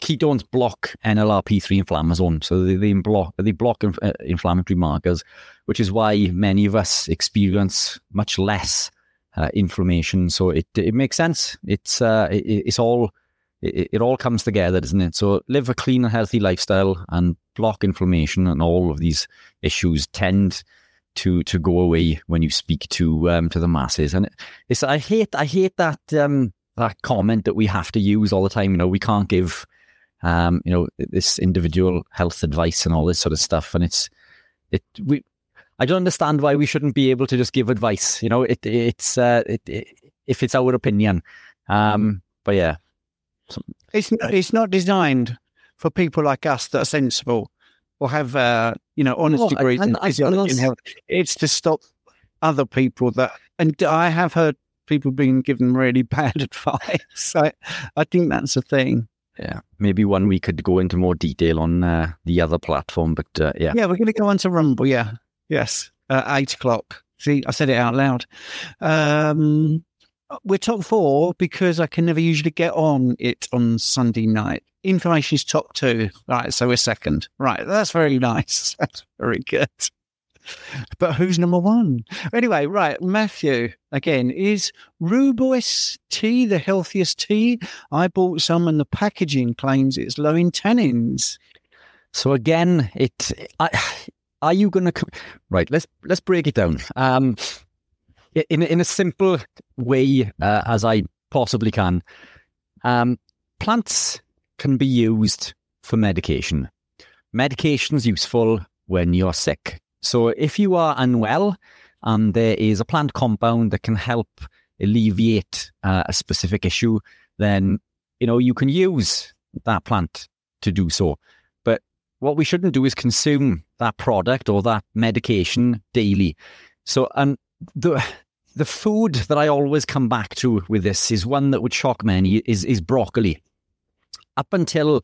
ketones block NLRP3 inflammasome, so they, they block they block inf- uh, inflammatory markers, which is why many of us experience much less uh, inflammation. So it it makes sense. It's uh, it, it's all it, it, all comes together, doesn't it? So live a clean and healthy lifestyle and block inflammation, and all of these issues tend to to go away when you speak to um, to the masses. And it's I hate I hate that. Um, that comment that we have to use all the time. You know, we can't give, um, you know, this individual health advice and all this sort of stuff. And it's, it, we, I don't understand why we shouldn't be able to just give advice. You know, it, it's, uh, it, it if it's our opinion. Um, but yeah, it's it's not designed for people like us that are sensible or have, uh, you know, honest degrees in physiology and health. It's to stop other people that, and I have heard people being given really bad advice. I, I think that's a thing. Yeah, maybe one we could go into more detail on uh, the other platform, but uh, yeah, yeah, we're going to go on to Rumble. Yeah, yes, uh, eight o'clock. See, I said it out loud. Um, we're top four because I can never usually get on it on Sunday night. Information is top two, right? So we're second, right? That's very nice. That's very good. But who's number one? Anyway, right, Matthew, again, is Rooibos tea the healthiest tea? I bought some and the packaging claims it's low in tannins. So again, it I, are you going to right? Let's let's break it down. Um, in in a simple way uh, as I possibly can. Um, plants can be used for medication. Medication's useful when you're sick. So if you are unwell and there is a plant compound that can help alleviate uh, a specific issue, then you know you can use that plant to do so. But what we shouldn't do is consume that product or that medication daily. So and the the food that I always come back to with this is one that would shock many is is broccoli. Up until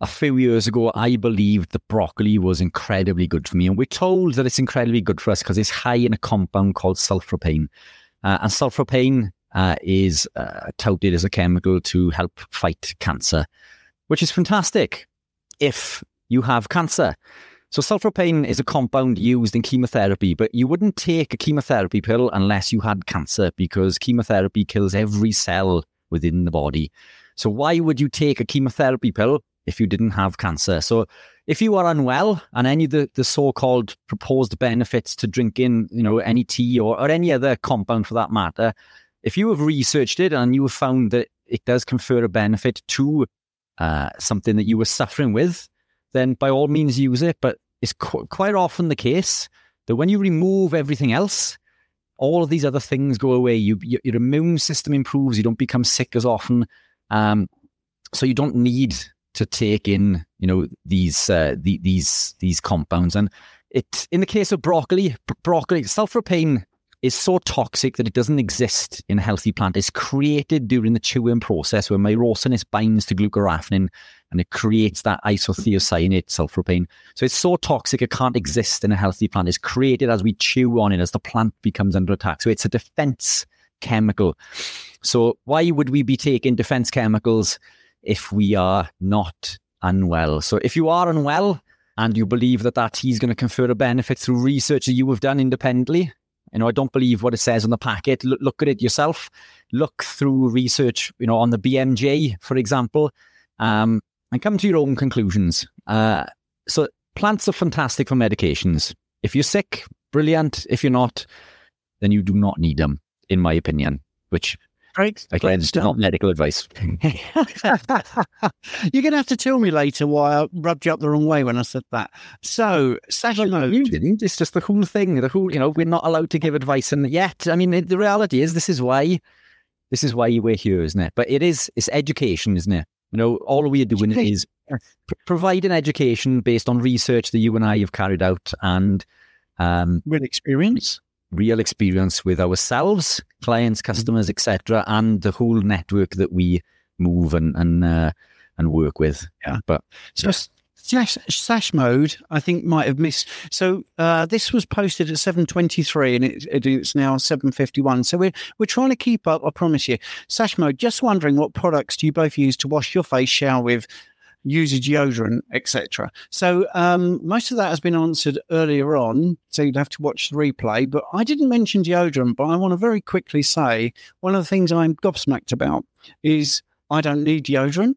a few years ago, I believed that broccoli was incredibly good for me. And we're told that it's incredibly good for us because it's high in a compound called sulforaphane. Uh, and sulforaphane uh, is uh, touted as a chemical to help fight cancer, which is fantastic if you have cancer. So sulforaphane is a compound used in chemotherapy, but you wouldn't take a chemotherapy pill unless you had cancer because chemotherapy kills every cell within the body. So why would you take a chemotherapy pill if you didn't have cancer? So if you are unwell and any of the, the so-called proposed benefits to drinking, you know, any tea or, or any other compound for that matter, if you have researched it and you have found that it does confer a benefit to uh, something that you were suffering with, then by all means use it. But it's qu- quite often the case that when you remove everything else, all of these other things go away. You, you, your immune system improves. You don't become sick as often. Um, so you don't need to take in, you know, these uh, the, these these compounds. And it in the case of broccoli, broccoli sulforaphane is so toxic that it doesn't exist in a healthy plant. It's created during the chewing process where myrosinase binds to glucoraphanin and it creates that isothiocyanate sulforaphane. So it's so toxic it can't exist in a healthy plant. It's created as we chew on it, as the plant becomes under attack. So it's a defense chemical. So why would we be taking defense chemicals if we are not unwell? So if you are unwell and you believe that that tea is going to confer a benefit through research that you have done independently, you know, I don't believe what it says on the packet. Look, look at it yourself. Look through research, you know, on the BMJ, for example, um, and come to your own conclusions. Uh, so plants are fantastic for medications. If you're sick, brilliant. If you're not, then you do not need them, in my opinion. Which Great. Again, Great not medical advice. You're going to have to tell me later why I rubbed you up the wrong way when I said that. So, Sasha well, you didn't. It's just the whole thing. The whole, you know, we're not allowed to give advice, and yet, I mean, the reality is, this is why, this is why we're here, isn't it? But it is, it's education, isn't it? You know, all we are doing is pr- providing education based on research that you and I have carried out, and um, with experience real experience with ourselves, clients, customers, etc., and the whole network that we move and and uh, and work with. Yeah, but so Sash, Sash mode, I think might have missed. So uh, this was posted at seven twenty three, and it, it, it's now seven fifty one. So we're we're trying to keep up. I promise you. Sash mode. Just wondering what products do you both use to wash your face, shower with, use a deodorant, etc. So um, most of that has been answered earlier on, so you'd have to watch the replay. But I didn't mention deodorant, but I want to very quickly say one of the things I'm gobsmacked about is I don't need deodorant,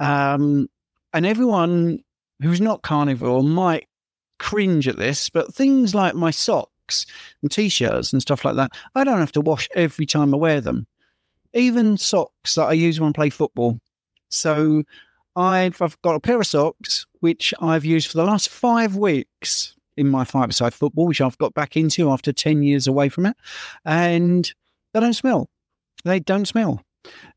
um, and everyone who's not carnivore might cringe at this, but things like my socks and t-shirts and stuff like that, I don't have to wash every time I wear them. Even socks that I use when I play football. So I've, I've got a pair of socks which I've used for the last five weeks in my five-a-side football, which I've got back into after 10 years away from it. And they don't smell. They don't smell.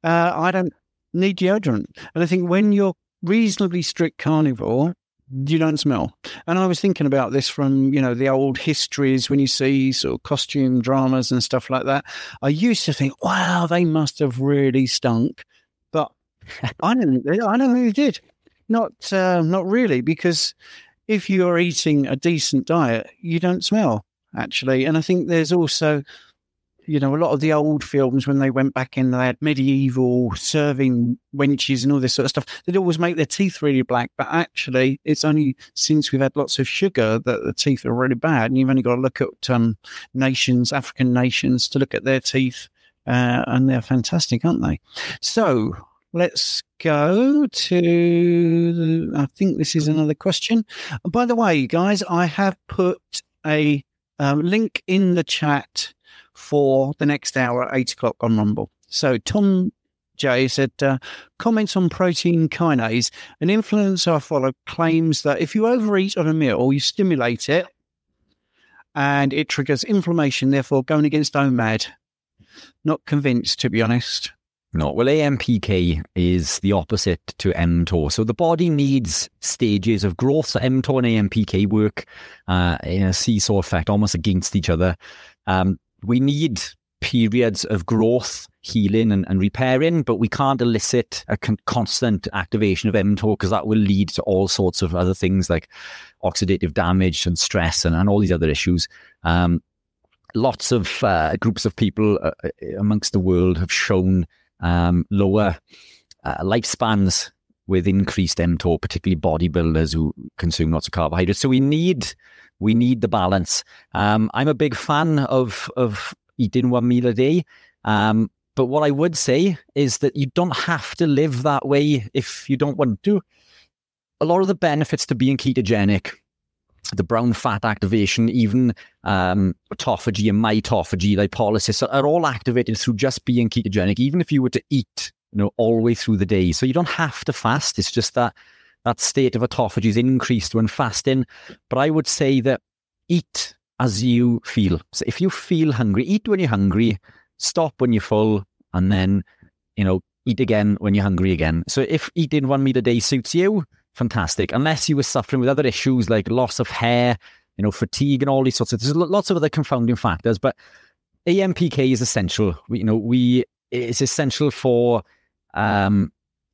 Uh, I don't need deodorant. And I think when you're reasonably strict carnivore, you don't smell. And I was thinking about this from, you know, the old histories when you see sort of costume dramas and stuff like that. I used to think, wow, they must have really stunk. I don't, I don't think they did. Not, uh, not really, because if you're eating a decent diet, you don't smell actually. And I think there's also, you know, a lot of the old films when they went back in, they had medieval serving wenches and all this sort of stuff. They'd always make their teeth really black, but actually, it's only since we've had lots of sugar that the teeth are really bad. And you've only got to look at um, nations, African nations, to look at their teeth, uh, and they're fantastic, aren't they? So let's go to. I think this is another question. By the way, guys, I have put a um, link in the chat for the next hour at eight o'clock on Rumble. So Tom J said, uh, comments on protein kinase. An influencer I follow claims that if you overeat on a meal, you stimulate it and it triggers inflammation, therefore going against OMAD. Not convinced, to be honest. No, well, AMPK is the opposite to mTOR. So the body needs stages of growth. So mTOR and AMPK work uh, in a seesaw effect, almost against each other. Um, we need periods of growth, healing, and, and repairing, but we can't elicit a con- constant activation of mTOR because that will lead to all sorts of other things like oxidative damage and stress and, and all these other issues. Um, lots of uh, groups of people uh, uh amongst the world have shown um, lower uh, lifespans with increased mTOR, particularly bodybuilders who consume lots of carbohydrates. So we need we need the balance. Um, I'm a big fan of of eating one meal a day. Um, but what I would say is that you don't have to live that way if you don't want to. A lot of the benefits to being ketogenic the brown fat activation, even um, autophagy and mitophagy, lipolysis are all activated through just being ketogenic, even if you were to eat, you know, all the way through the day. So you don't have to fast. It's just that that state of autophagy is increased when fasting. But I would say that eat as you feel. So if you feel hungry, eat when you're hungry, stop when you're full, and then, you know, eat again when you're hungry again. So if eating one meal a day suits you, fantastic. Unless you were suffering with other issues like loss of hair, you know, fatigue and all these sorts of there's lots of other confounding factors, but AMPK is essential. We, you know, we it's essential for um,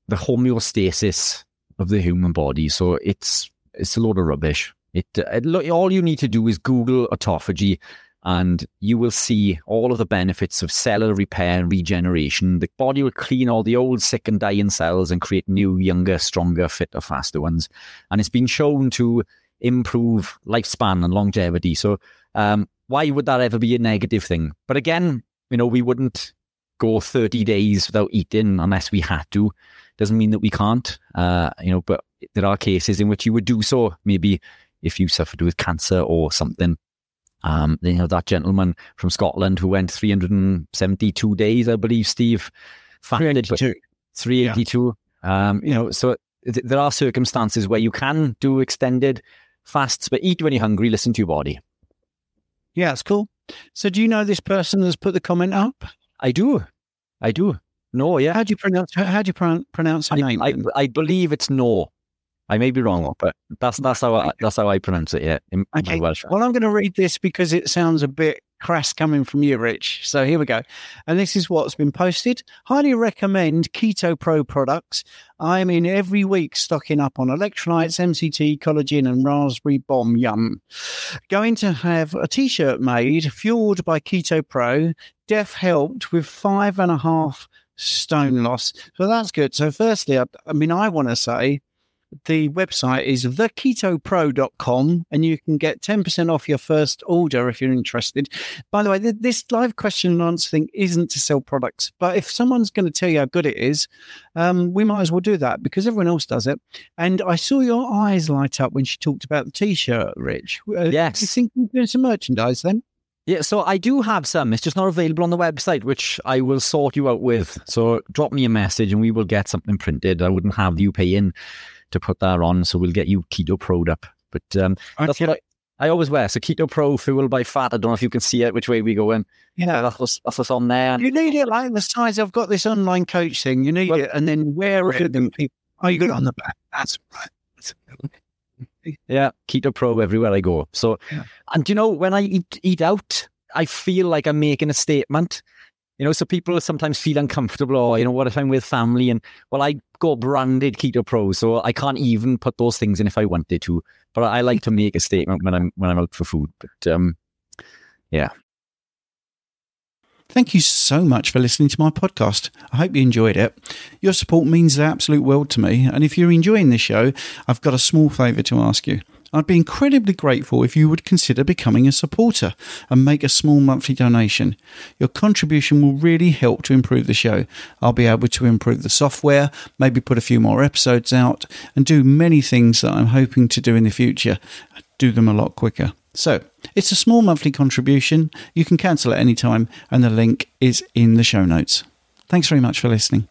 the homeostasis of the human body. So it's it's a load of rubbish. It, it all you need to do is Google autophagy and you will see all of the benefits of cellular repair and regeneration. The body will clean all the old, sick, and dying cells and create new, younger, stronger, fitter, faster ones. And it's been shown to improve lifespan and longevity. So, um, why would that ever be a negative thing? But again, you know, we wouldn't go 30 days without eating unless we had to. Doesn't mean that we can't, uh, you know, but there are cases in which you would do so. Maybe if you suffered with cancer or something um, you know, that gentleman from Scotland who went 372 days, I believe, Steve. Fasted, 382. 382. Yeah. Um, you know, so th- there are circumstances where you can do extended fasts, but eat when you're hungry, listen to your body. Yeah, it's cool. So do you know this person that's put the comment up? I do. I do. No, yeah. How do you pronounce how do you pronounce her I, name? I, I, believe it's no. I may be wrong, oh. but that's that's how I, that's how I pronounce it. Yeah, in, okay. Welsh. Well, I'm going to read this because it sounds a bit crass coming from you, Rich. So here we go. And this is what's been posted. Highly recommend Keto Pro products. I'm in every week stocking up on electrolytes, MCT, collagen, and raspberry bomb. Yum. Going to have a t-shirt made fueled by Keto Pro. Def helped with five and a half stone loss. So that's good. So firstly, I, I mean, I want to say the website is theketopro.com and you can get 10% off your first order if you're interested. By the way, th- this live question and answer thing isn't to sell products, but if someone's going to tell you how good it is, um, we might as well do that because everyone else does it. And I saw your eyes light up when she talked about the t shirt, Rich. Uh, yes. Do you think you're doing some merchandise then? Yeah, so I do have some. It's just not available on the website, which I will sort you out with. So drop me a message and we will get something printed. I wouldn't have you pay in to put that on. So we'll get you Keto Pro'd up. But um, okay. that's what I, I always wear. So Keto Pro fueled by fat. I don't know if you can see it, which way we go in. Yeah, that's what's, that's what's on there. You need it like the size. I've got this online coach thing. You need well, it and then wear it. And people, oh, you got it on the back. That's right. yeah, Keto Pro everywhere I go. So, yeah. and you know, when I eat, eat out, I feel like I'm making a statement. You know, so people sometimes feel uncomfortable or, you know, what if I'm with family and, well, I go branded Keto Pro, so I can't even put those things in if I wanted to. But I like to make a statement when I'm, when I'm out for food. But, um, yeah. Thank you so much for listening to my podcast. I hope you enjoyed it. Your support means the absolute world to me, and if you're enjoying this show, I've got a small favour to ask you. I'd be incredibly grateful if you would consider becoming a supporter and make a small monthly donation. Your contribution will really help to improve the show. I'll be able to improve the software, maybe put a few more episodes out, and do many things that I'm hoping to do in the future. Do them a lot quicker. So, it's a small monthly contribution. You can cancel at any time, and the link is in the show notes. Thanks very much for listening.